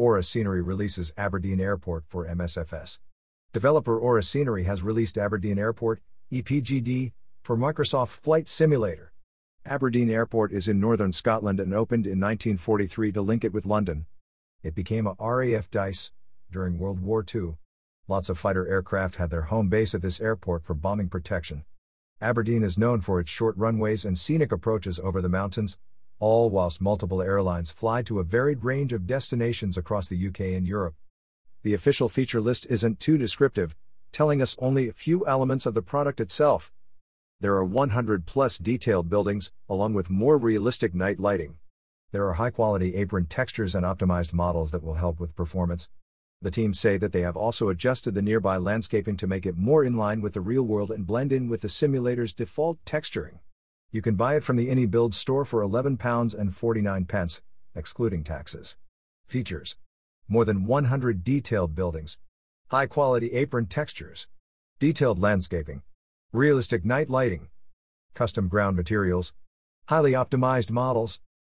Aura Scenery releases Aberdeen Airport for MSFS. Developer Aura Scenery has released Aberdeen Airport, EPGD, for Microsoft Flight Simulator. Aberdeen Airport is in northern Scotland and opened in 1943 to link it with London. It became a RAF Dyce during World War II. Lots of fighter aircraft had their home base at this airport for bombing protection. Aberdeen is known for its short runways and scenic approaches over the mountains, all whilst multiple airlines fly to a varied range of destinations across the UK and Europe. The official feature list isn't too descriptive, telling us only a few elements of the product itself. There are 100 plus detailed buildings, along with more realistic night lighting. There are high quality apron textures and optimized models that will help with performance. The team say that they have also adjusted the nearby landscaping to make it more in line with the real world and blend in with the simulator's default texturing. You can buy it from the iniBuilds store for £11.49, excluding taxes. Features. More than 100 detailed buildings, high quality apron textures, detailed landscaping, realistic night lighting, custom ground materials, highly optimized models,